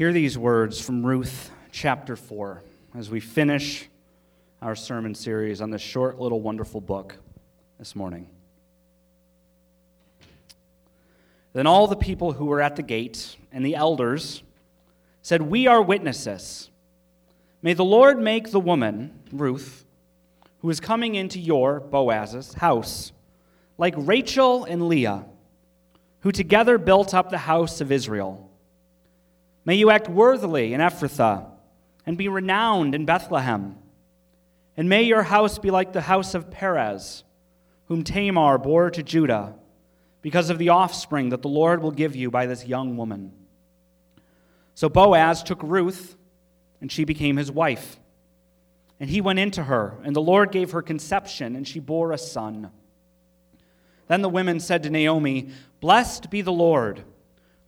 Hear these words from Ruth chapter 4 as we finish our sermon series on this short, little, wonderful book this morning. Then all the people who were at the gate and the elders said, We are witnesses. May the Lord make the woman, Ruth, who is coming into your, Boaz's, house, like Rachel and Leah, who together built up the house of Israel. May you act worthily in Ephrathah and be renowned in Bethlehem. And may your house be like the house of Perez, whom Tamar bore to Judah, because of the offspring that the Lord will give you by this young woman. So Boaz took Ruth, and she became his wife. And he went into her, and the Lord gave her conception, and she bore a son. Then the women said to Naomi, Blessed be the Lord,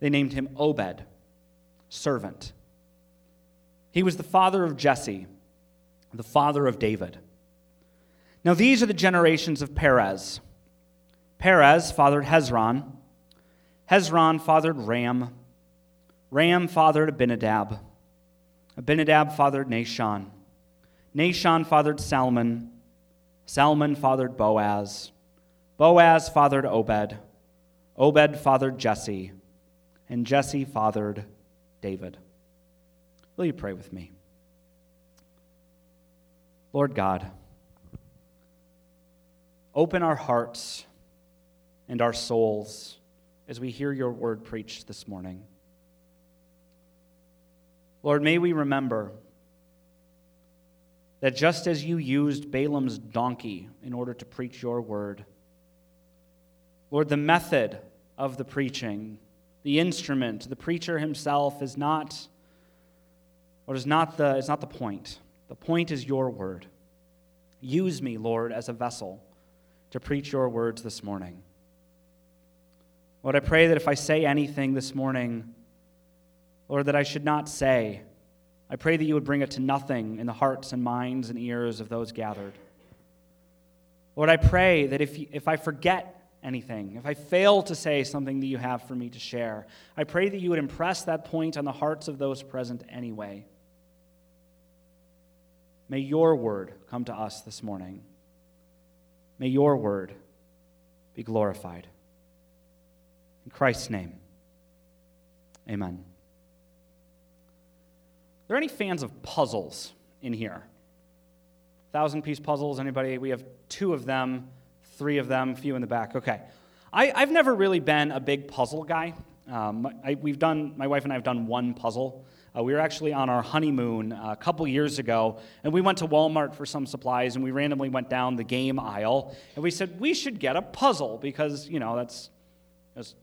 They named him Obed, servant. He was the father of Jesse, the father of David. Now these are the generations of Perez. Perez fathered Hezron. Hezron fathered Ram. Ram fathered Amminadab. Amminadab fathered Nahshon. Nahshon fathered Salmon. Salmon fathered Boaz. Boaz fathered Obed. Obed fathered Jesse. And Jesse fathered David. Will you pray with me? Lord God, open our hearts and our souls as we hear your word preached this morning. Lord, may we remember that just as you used Balaam's donkey in order to preach your word, Lord, the method of the preaching, the instrument, the preacher himself is not, or is not the, is not the point. The point is your word. Use me, Lord, as a vessel to preach your words this morning. Lord, I pray that if I say anything this morning, Lord, that I should not say, I pray that you would bring it to nothing in the hearts and minds and ears of those gathered. Lord, I pray that if, if I forget anything, if I fail to say something that you have for me to share, I pray that you would impress that point on the hearts of those present anyway. May your word come to us this morning. May your word be glorified. In Christ's name, amen. Are there any fans of puzzles in here? Thousand piece puzzles, anybody? We have two of them, three of them, a few in the back. Okay. I, have never really been a big puzzle guy. Um, I, we've done, my wife and I have done one puzzle. Uh, we were actually on our honeymoon a couple years ago, and we went to Walmart for some supplies, and we randomly went down the game aisle, and we said we should get a puzzle because you know that's just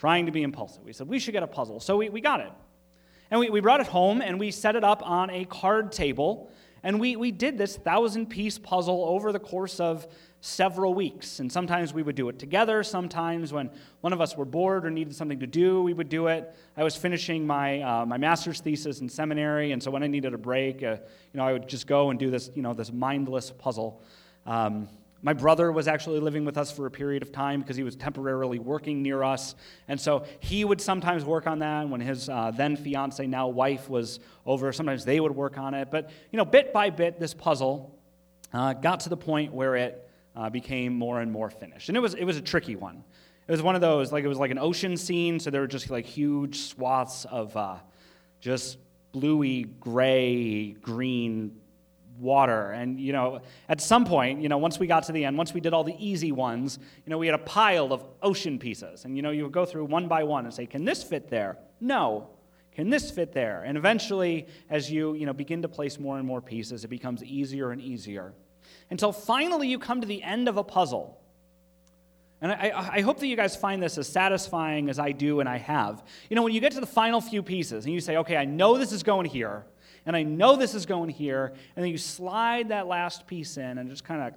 trying to be impulsive. We said, we should get a puzzle. So we, we got it. And we, we brought it home and we set it up on a card table. And we, we did this thousand piece puzzle over the course of several weeks. And sometimes we would do it together. Sometimes, when one of us were bored or needed something to do, we would do it. I was finishing my, uh, my master's thesis in seminary, and so when I needed a break, uh, you know, I would just go and do this, you know, this mindless puzzle. Um, my brother was actually living with us for a period of time because he was temporarily working near us. And so he would sometimes work on that. When his uh, then fiance, now wife, was over, sometimes they would work on it. But, you know, bit by bit, this puzzle uh, got to the point where it uh, became more and more finished. And it was, it was a tricky one. It was one of those, like, it was like an ocean scene. So there were just like huge swaths of uh, just bluey, gray, green water. And, you know, at some point, you know, once we got to the end, once we did all the easy ones, you know, we had a pile of ocean pieces. And, you know, you would go through one by one and say, can this fit there? No. Can this fit there? And eventually, as you, you know, begin to place more and more pieces, it becomes easier and easier. Until finally you come to the end of a puzzle. And I, I, hope that you guys find this as satisfying as I do and I have. You know, when you get to the final few pieces and you say, okay, I know this is going here, and I know this is going here, and then you slide that last piece in and it just kind of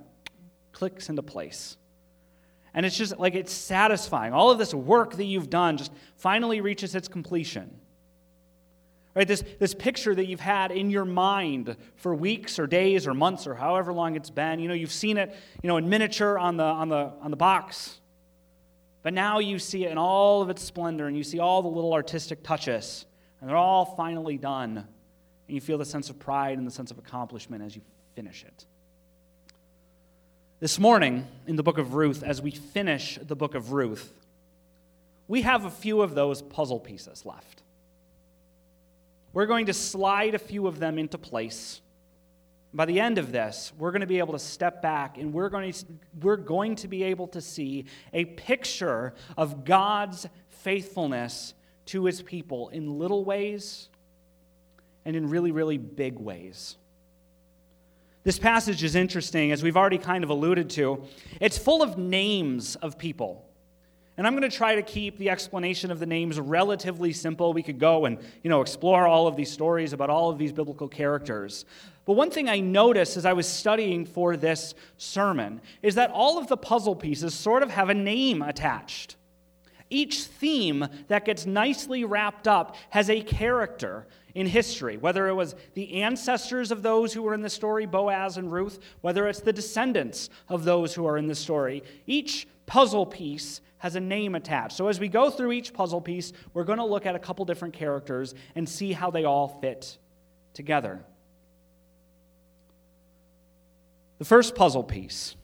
clicks into place. And it's just like it's satisfying. All of this work that you've done just finally reaches its completion. Right? This, this picture that you've had in your mind for weeks or days or months or however long it's been. You know, you've seen it, you know, in miniature on the, on the, on the box. But now you see it in all of its splendor and you see all the little artistic touches. And they're all finally done. And you feel the sense of pride and the sense of accomplishment as you finish it. This morning in the book of Ruth, as we finish the book of Ruth, we have a few of those puzzle pieces left. We're going to slide a few of them into place. By the end of this, we're going to be able to step back and we're going to, we're going to be able to see a picture of God's faithfulness to his people in little ways and in really, really big ways. This passage is interesting, as we've already kind of alluded to. It's full of names of people. And I'm going to try to keep the explanation of the names relatively simple. We could go and, you know, explore all of these stories about all of these biblical characters. But one thing I noticed as I was studying for this sermon is that all of the puzzle pieces sort of have a name attached. Each theme that gets nicely wrapped up has a character in history, whether it was the ancestors of those who were in the story, Boaz and Ruth, whether it's the descendants of those who are in the story. Each puzzle piece has a name attached. So as we go through each puzzle piece, we're going to look at a couple different characters and see how they all fit together. The first puzzle piece,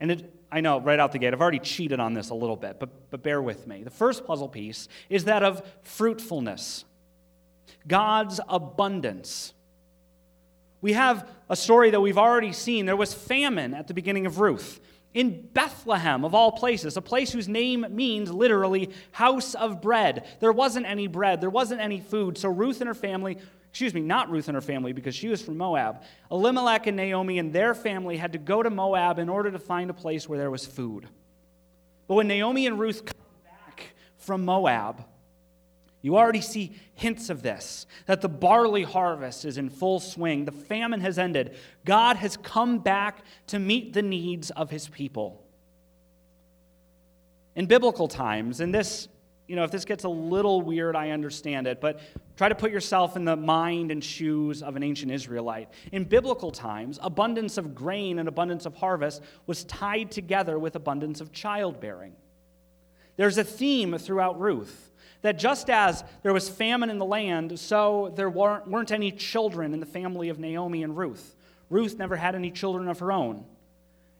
and it, I know right out the gate, I've already cheated on this a little bit, but, but bear with me. The first puzzle piece is that of fruitfulness, God's abundance. We have a story that we've already seen. There was famine at the beginning of Ruth in Bethlehem, of all places, a place whose name means literally house of bread. There wasn't any bread, there wasn't any food. So Ruth and her family, excuse me, not Ruth and her family because she was from Moab, Elimelech and Naomi and their family had to go to Moab in order to find a place where there was food. But when Naomi and Ruth come back from Moab, you already see hints of this that the barley harvest is in full swing, the famine has ended. God has come back to meet the needs of his people. In biblical times, and this, you know, if this gets a little weird, I understand it, but try to put yourself in the mind and shoes of an ancient Israelite. In biblical times, abundance of grain and abundance of harvest was tied together with abundance of childbearing. There's a theme throughout Ruth that just as there was famine in the land, so there weren't, weren't any children in the family of Naomi and Ruth. Ruth never had any children of her own.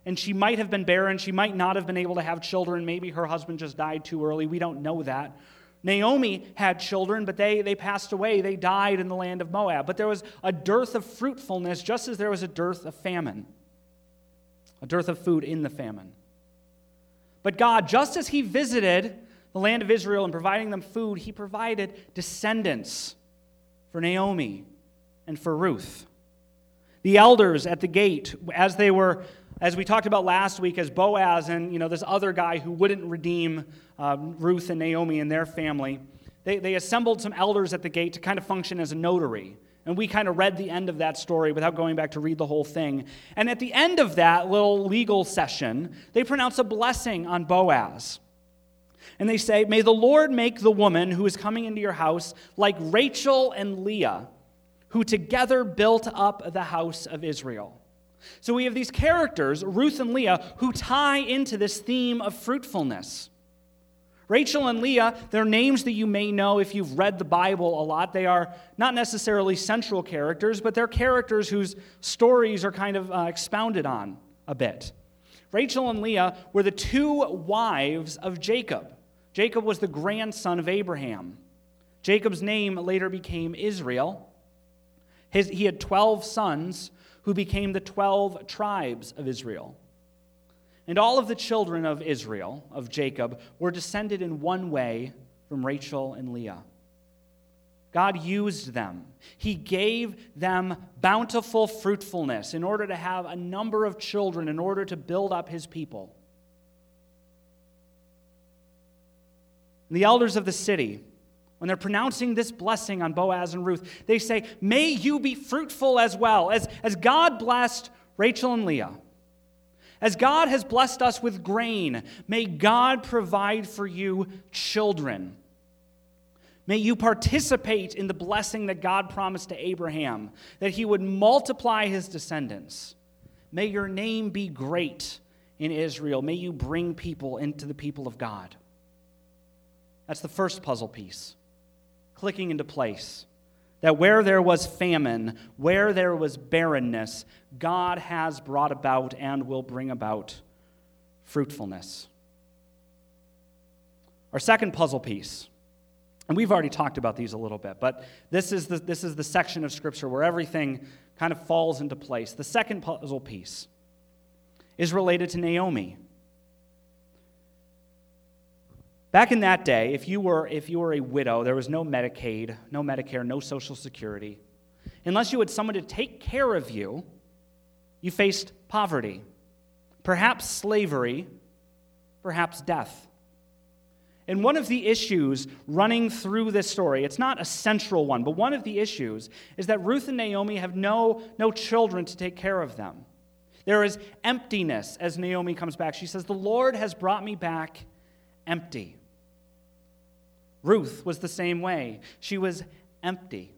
And she might have been barren. She might not have been able to have children. Maybe her husband just died too early. We don't know that. Naomi had children, but they, they passed away. They died in the land of Moab. But there was a dearth of fruitfulness, just as there was a dearth of famine, a dearth of food in the famine. But God, just as He visited the land of Israel and providing them food, he provided descendants for Naomi and for Ruth. The elders at the gate, as they were, as we talked about last week, as Boaz and you know this other guy who wouldn't redeem uh, Ruth and Naomi and their family, they, they assembled some elders at the gate to kind of function as a notary. And we kind of read the end of that story without going back to read the whole thing. And at the end of that little legal session, they pronounce a blessing on Boaz. And they say, May the Lord make the woman who is coming into your house like Rachel and Leah, who together built up the house of Israel. So we have these characters, Ruth and Leah, who tie into this theme of fruitfulness. Rachel and Leah, they're names that you may know if you've read the Bible a lot. They are not necessarily central characters, but they're characters whose stories are kind of uh, expounded on a bit. Rachel and Leah were the two wives of Jacob. Jacob was the grandson of Abraham. Jacob's name later became Israel. His, he had 12 sons who became the 12 tribes of Israel. And all of the children of Israel, of Jacob, were descended in one way from Rachel and Leah. God used them. He gave them bountiful fruitfulness in order to have a number of children, in order to build up his people. And the elders of the city, when they're pronouncing this blessing on Boaz and Ruth, they say, May you be fruitful as well, as, as God blessed Rachel and Leah. As God has blessed us with grain, may God provide for you children. May you participate in the blessing that God promised to Abraham, that he would multiply his descendants. May your name be great in Israel. May you bring people into the people of God. That's the first puzzle piece, clicking into place. That where there was famine, where there was barrenness, God has brought about and will bring about fruitfulness. Our second puzzle piece, and we've already talked about these a little bit, but this is the, this is the section of Scripture where everything kind of falls into place. The second puzzle piece is related to Naomi. Back in that day, if you were, if you were a widow, there was no Medicaid, no Medicare, no Social Security. Unless you had someone to take care of you, you faced poverty, perhaps slavery, perhaps death. And one of the issues running through this story, it's not a central one, but one of the issues is that Ruth and Naomi have no, no children to take care of them. There is emptiness as Naomi comes back. She says, The Lord has brought me back empty. Ruth was the same way. She was empty.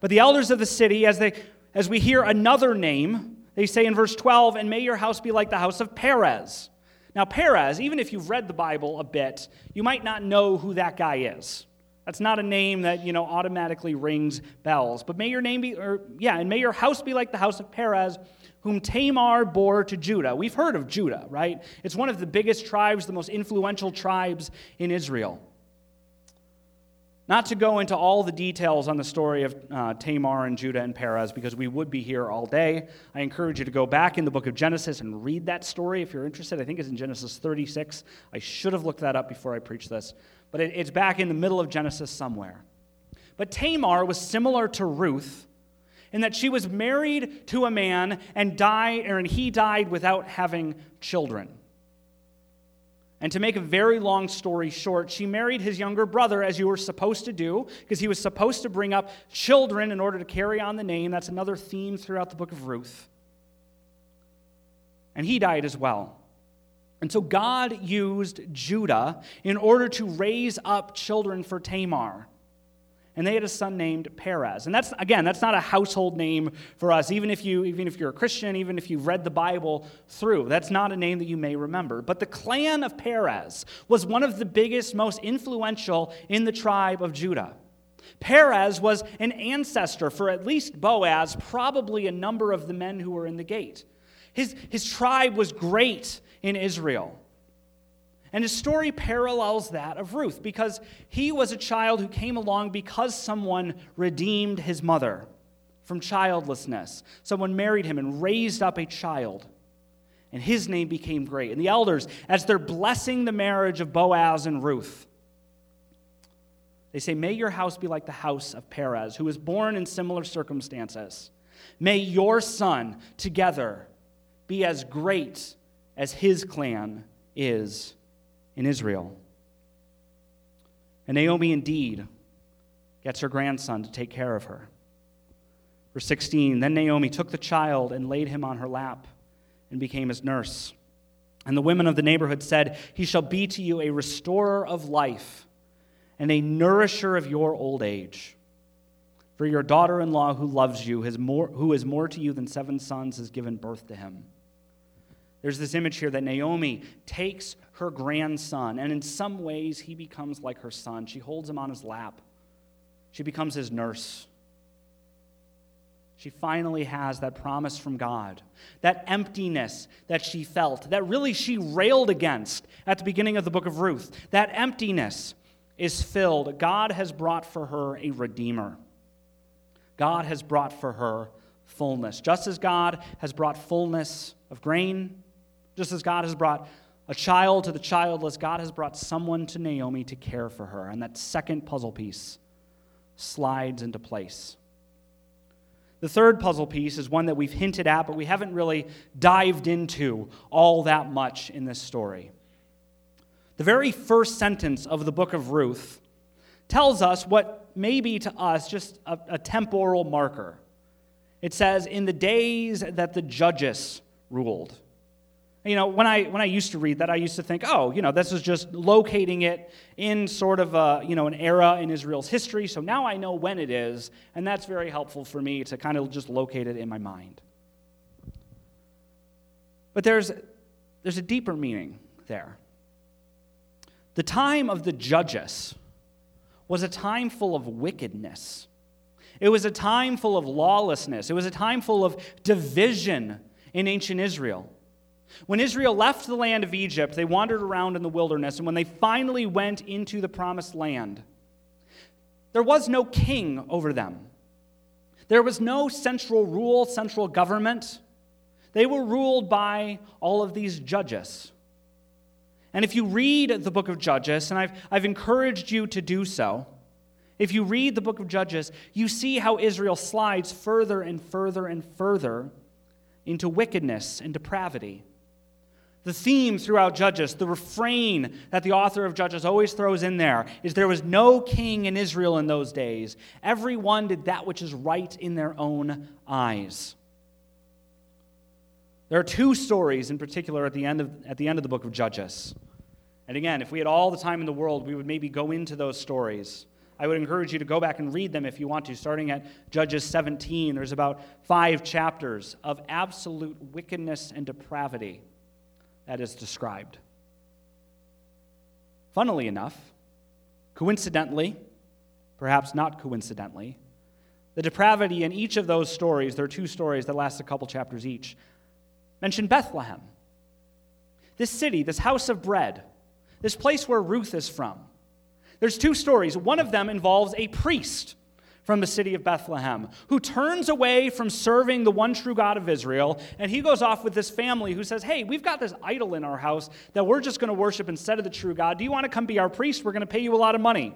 But the elders of the city, as, they, as we hear another name, they say in verse 12, and may your house be like the house of Perez. Now, Perez, even if you've read the Bible a bit, you might not know who that guy is. That's not a name that, you know, automatically rings bells. But may your name be, or yeah, and may your house be like the house of Perez, whom Tamar bore to Judah. We've heard of Judah, right? It's one of the biggest tribes, the most influential tribes in Israel. Not to go into all the details on the story of uh, Tamar and Judah and Perez, because we would be here all day. I encourage you to go back in the book of Genesis and read that story if you're interested. I think it's in Genesis 36. I should have looked that up before I preached this, but it, it's back in the middle of Genesis somewhere. But Tamar was similar to Ruth in that she was married to a man and died, or and he died without having children. And to make a very long story short, she married his younger brother, as you were supposed to do, because he was supposed to bring up children in order to carry on the name. That's another theme throughout the book of Ruth. And he died as well. And so God used Judah in order to raise up children for Tamar and they had a son named Perez. And that's again, that's not a household name for us, even if you even if you're a Christian, even if you've read the Bible through. That's not a name that you may remember. But the clan of Perez was one of the biggest, most influential in the tribe of Judah. Perez was an ancestor for at least Boaz, probably a number of the men who were in the gate. His, his tribe was great in Israel. And his story parallels that of Ruth because he was a child who came along because someone redeemed his mother from childlessness. Someone married him and raised up a child. And his name became great. And the elders, as they're blessing the marriage of Boaz and Ruth, they say, May your house be like the house of Perez, who was born in similar circumstances. May your son together be as great as his clan is in Israel. And Naomi indeed gets her grandson to take care of her. Verse 16 Then Naomi took the child and laid him on her lap and became his nurse. And the women of the neighborhood said, He shall be to you a restorer of life and a nourisher of your old age. For your daughter in law who loves you, who is more to you than seven sons, has given birth to him. There's this image here that Naomi takes her grandson, and in some ways, he becomes like her son. She holds him on his lap, she becomes his nurse. She finally has that promise from God, that emptiness that she felt, that really she railed against at the beginning of the book of Ruth. That emptiness is filled. God has brought for her a redeemer. God has brought for her fullness. Just as God has brought fullness of grain, just as God has brought a child to the childless, God has brought someone to Naomi to care for her. And that second puzzle piece slides into place. The third puzzle piece is one that we've hinted at, but we haven't really dived into all that much in this story. The very first sentence of the book of Ruth tells us what may be to us just a, a temporal marker. It says, In the days that the judges ruled. You know, when I, when I used to read that, I used to think, oh, you know, this is just locating it in sort of a, you know, an era in Israel's history. So now I know when it is, and that's very helpful for me to kind of just locate it in my mind. But there's, there's a deeper meaning there. The time of the judges was a time full of wickedness. It was a time full of lawlessness. It was a time full of division in ancient Israel. When Israel left the land of Egypt, they wandered around in the wilderness, and when they finally went into the promised land, there was no king over them. There was no central rule, central government. They were ruled by all of these judges. And if you read the book of Judges, and I've, I've encouraged you to do so, if you read the book of Judges, you see how Israel slides further and further and further into wickedness and depravity. The theme throughout Judges, the refrain that the author of Judges always throws in there, is there was no king in Israel in those days. Everyone did that which is right in their own eyes. There are two stories in particular at the end of, at the, end of the book of Judges. And again, if we had all the time in the world, we would maybe go into those stories. I would encourage you to go back and read them if you want to, starting at Judges 17. There's about five chapters of absolute wickedness and depravity that is described. Funnily enough, coincidentally, perhaps not coincidentally, the depravity in each of those stories, there are two stories that last a couple chapters each, mention Bethlehem. This city, this house of bread, this place where Ruth is from. There's two stories. One of them involves a priest from the city of Bethlehem, who turns away from serving the one true God of Israel, and he goes off with this family who says, Hey, we've got this idol in our house that we're just going to worship instead of the true God. Do you want to come be our priest? We're going to pay you a lot of money.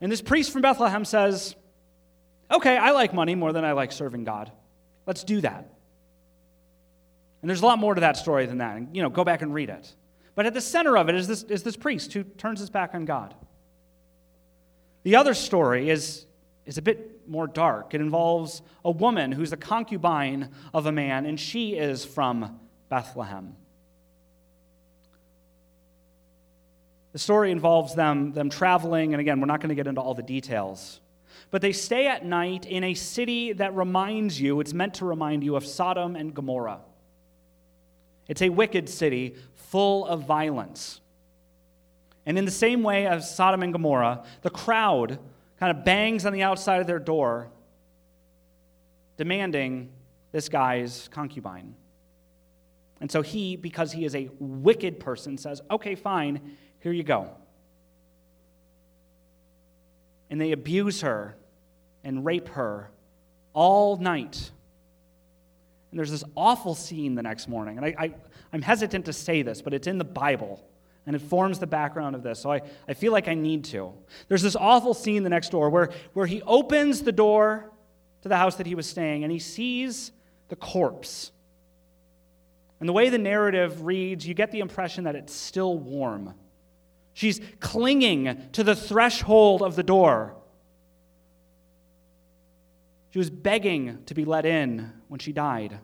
And this priest from Bethlehem says, Okay, I like money more than I like serving God. Let's do that. And there's a lot more to that story than that. And, you know, go back and read it. But at the center of it is this, is this priest who turns his back on God. The other story is is a bit more dark. It involves a woman who's a concubine of a man, and she is from Bethlehem. The story involves them, them traveling, and again, we're not going to get into all the details. But they stay at night in a city that reminds you, it's meant to remind you of Sodom and Gomorrah. It's a wicked city full of violence. And in the same way as Sodom and Gomorrah, the crowd kind of bangs on the outside of their door, demanding this guy's concubine. And so he, because he is a wicked person, says, Okay, fine, here you go. And they abuse her and rape her all night. And there's this awful scene the next morning. And I, I, am hesitant to say this, but it's in the Bible and it forms the background of this. So I, I feel like I need to. There's this awful scene the next door where, where he opens the door to the house that he was staying and he sees the corpse. And the way the narrative reads, you get the impression that it's still warm. She's clinging to the threshold of the door. She was begging to be let in when she died.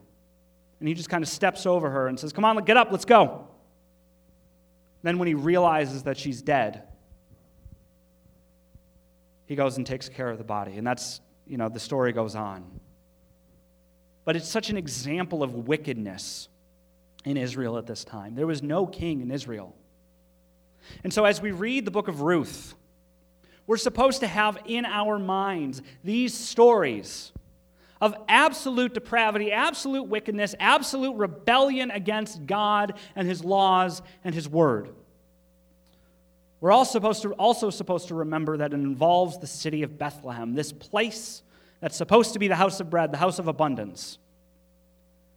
And he just kind of steps over her and says, Come on, get up, let's go. Then, when he realizes that she's dead, he goes and takes care of the body. And that's, you know, the story goes on. But it's such an example of wickedness in Israel at this time. There was no king in Israel. And so, as we read the book of Ruth, we're supposed to have in our minds these stories of absolute depravity, absolute wickedness, absolute rebellion against God and His laws and His word. We're all supposed to, also supposed to remember that it involves the city of Bethlehem, this place that's supposed to be the house of bread, the house of abundance,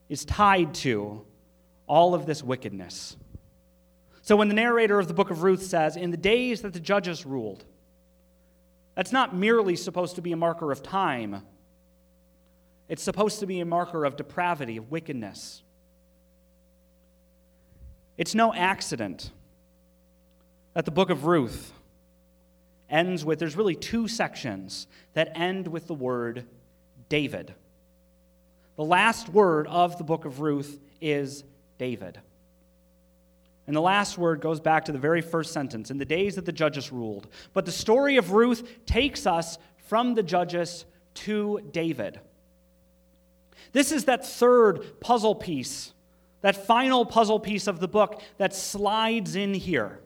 is tied to all of this wickedness. So when the narrator of the book of Ruth says, In the days that the judges ruled, that's not merely supposed to be a marker of time it's supposed to be a marker of depravity, of wickedness. It's no accident that the book of Ruth ends with, there's really two sections that end with the word David. The last word of the book of Ruth is David. And the last word goes back to the very first sentence in the days that the judges ruled. But the story of Ruth takes us from the judges to David. This is that third puzzle piece, that final puzzle piece of the book that slides in here.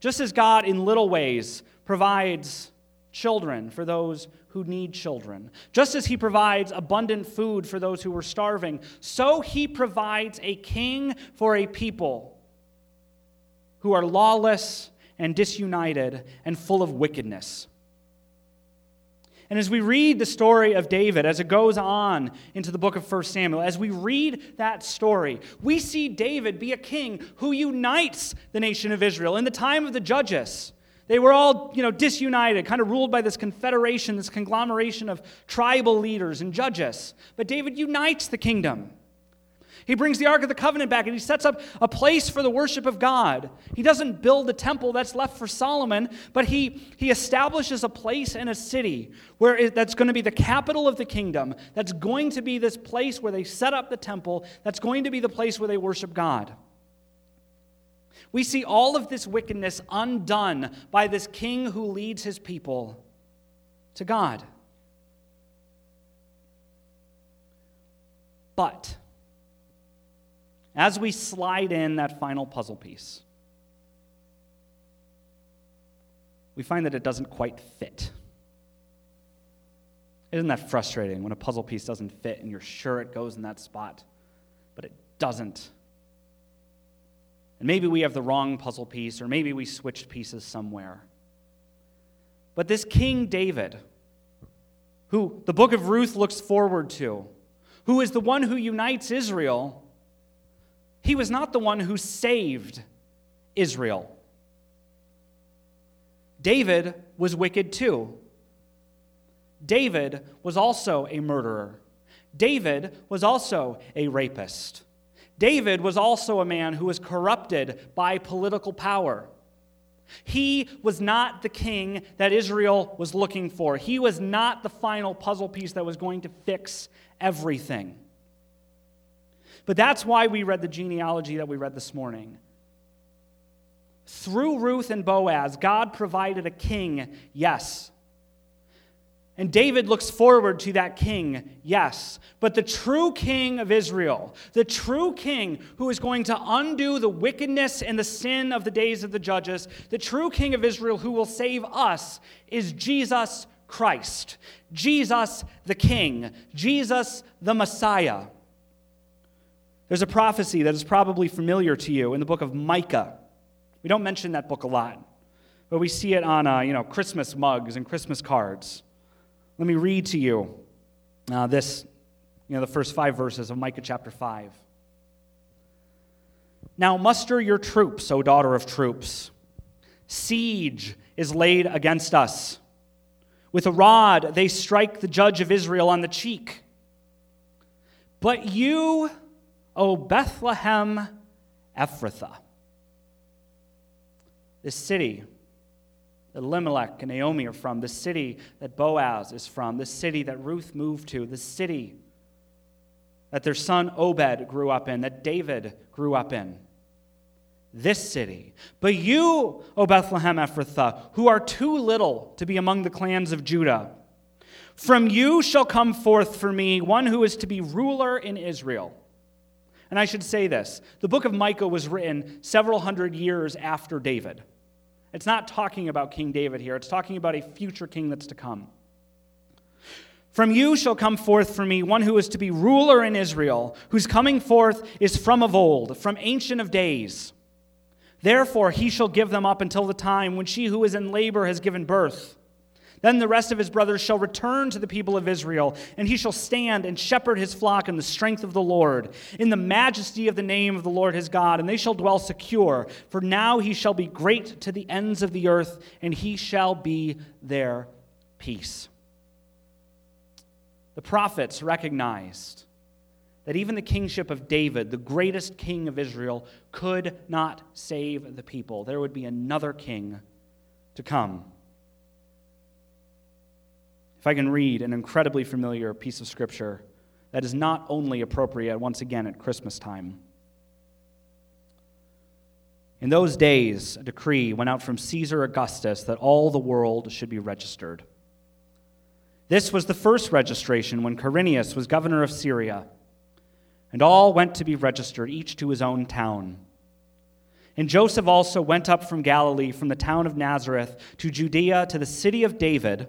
Just as God, in little ways, provides children for those who need children, just as He provides abundant food for those who are starving, so He provides a king for a people who are lawless and disunited and full of wickedness. And as we read the story of David, as it goes on into the book of 1 Samuel, as we read that story, we see David be a king who unites the nation of Israel. In the time of the judges, they were all, you know, disunited, kind of ruled by this confederation, this conglomeration of tribal leaders and judges. But David unites the kingdom. He brings the Ark of the Covenant back and he sets up a place for the worship of God. He doesn't build the temple that's left for Solomon, but he, he establishes a place in a city where it, that's going to be the capital of the kingdom, that's going to be this place where they set up the temple, that's going to be the place where they worship God. We see all of this wickedness undone by this king who leads his people to God. But, as we slide in that final puzzle piece, we find that it doesn't quite fit. Isn't that frustrating when a puzzle piece doesn't fit and you're sure it goes in that spot, but it doesn't? And maybe we have the wrong puzzle piece, or maybe we switched pieces somewhere. But this King David, who the book of Ruth looks forward to, who is the one who unites Israel, he was not the one who saved Israel. David was wicked too. David was also a murderer. David was also a rapist. David was also a man who was corrupted by political power. He was not the king that Israel was looking for. He was not the final puzzle piece that was going to fix everything. But that's why we read the genealogy that we read this morning. Through Ruth and Boaz, God provided a king, yes. And David looks forward to that king, yes. But the true king of Israel, the true king who is going to undo the wickedness and the sin of the days of the judges, the true king of Israel who will save us, is Jesus Christ. Jesus the king. Jesus the Messiah. There's a prophecy that is probably familiar to you in the book of Micah. We don't mention that book a lot, but we see it on uh, you know, Christmas mugs and Christmas cards. Let me read to you uh, this, you know, the first five verses of Micah chapter 5. Now muster your troops, O daughter of troops. Siege is laid against us. With a rod they strike the judge of Israel on the cheek. But you, O Bethlehem Ephrathah. This city that Elimelech and Naomi are from, the city that Boaz is from, the city that Ruth moved to, the city that their son Obed grew up in, that David grew up in. This city. But you, O Bethlehem Ephrathah, who are too little to be among the clans of Judah, from you shall come forth for me one who is to be ruler in Israel and I should say this the book of Micah was written several hundred years after David. It's not talking about King David here, it's talking about a future king that's to come. From you shall come forth for me one who is to be ruler in Israel, whose coming forth is from of old, from ancient of days. Therefore he shall give them up until the time when she who is in labor has given birth. Then the rest of his brothers shall return to the people of Israel, and he shall stand and shepherd his flock in the strength of the Lord, in the majesty of the name of the Lord his God, and they shall dwell secure. For now he shall be great to the ends of the earth, and he shall be their peace. The prophets recognized that even the kingship of David, the greatest king of Israel, could not save the people. There would be another king to come. If I can read an incredibly familiar piece of scripture that is not only appropriate once again at Christmas time. In those days, a decree went out from Caesar Augustus that all the world should be registered. This was the first registration when Quirinius was governor of Syria, and all went to be registered, each to his own town. And Joseph also went up from Galilee, from the town of Nazareth, to Judea, to the city of David,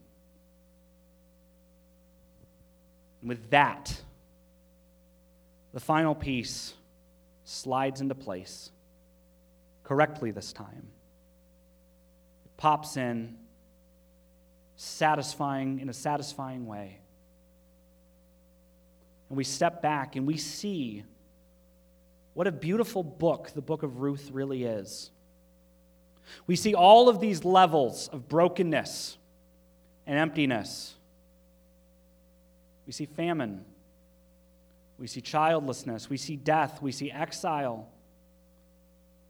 And with that, the final piece slides into place correctly this time. It pops in, satisfying in a satisfying way. And we step back and we see what a beautiful book the book of Ruth really is. We see all of these levels of brokenness and emptiness. We see famine. We see childlessness. We see death. We see exile.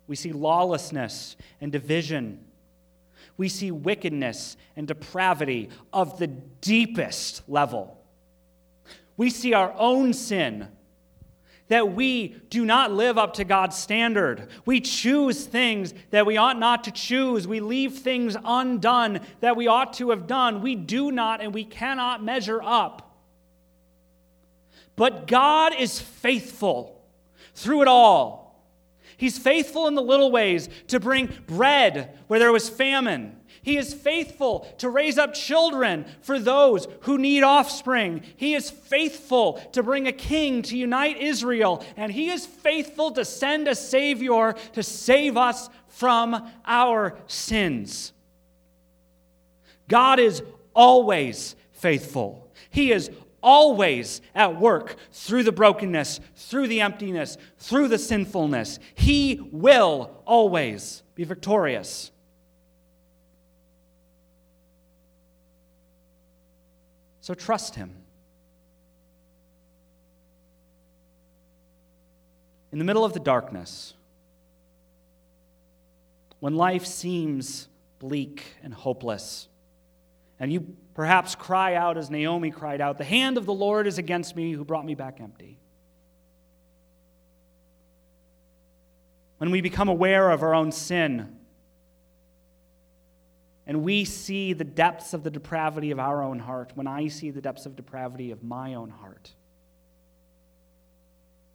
We see lawlessness and division. We see wickedness and depravity of the deepest level. We see our own sin, that we do not live up to God's standard. We choose things that we ought not to choose. We leave things undone that we ought to have done. We do not and we cannot measure up. But God is faithful through it all He's faithful in the little ways to bring bread where there was famine. He is faithful to raise up children for those who need offspring. He is faithful to bring a king to unite Israel. And he is faithful to send a Savior to save us from our sins. God is always faithful. He is always at work through the brokenness, through the emptiness, through the sinfulness. He will always be victorious. So trust Him. In the middle of the darkness, when life seems bleak and hopeless, and you perhaps cry out as Naomi cried out, The hand of the Lord is against me who brought me back empty. When we become aware of our own sin, and we see the depths of the depravity of our own heart, when I see the depths of depravity of my own heart,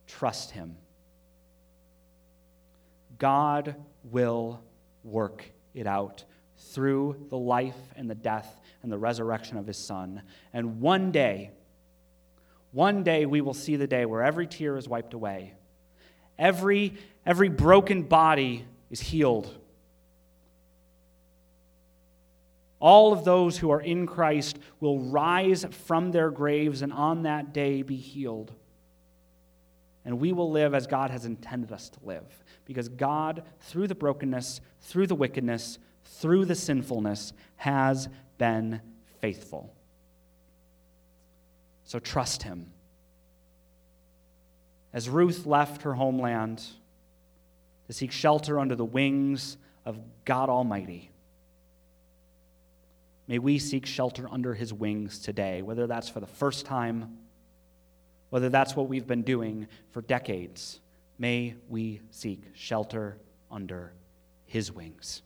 trust Him. God will work it out through the life and the death and the resurrection of his son. And one day, one day we will see the day where every tear is wiped away. Every, every broken body is healed. All of those who are in Christ will rise from their graves and on that day be healed. And we will live as God has intended us to live. Because God, through the brokenness, through the wickedness, through the sinfulness, has been faithful. So trust him. As Ruth left her homeland to seek shelter under the wings of God Almighty, may we seek shelter under his wings today, whether that's for the first time, whether that's what we've been doing for decades. May we seek shelter under his wings.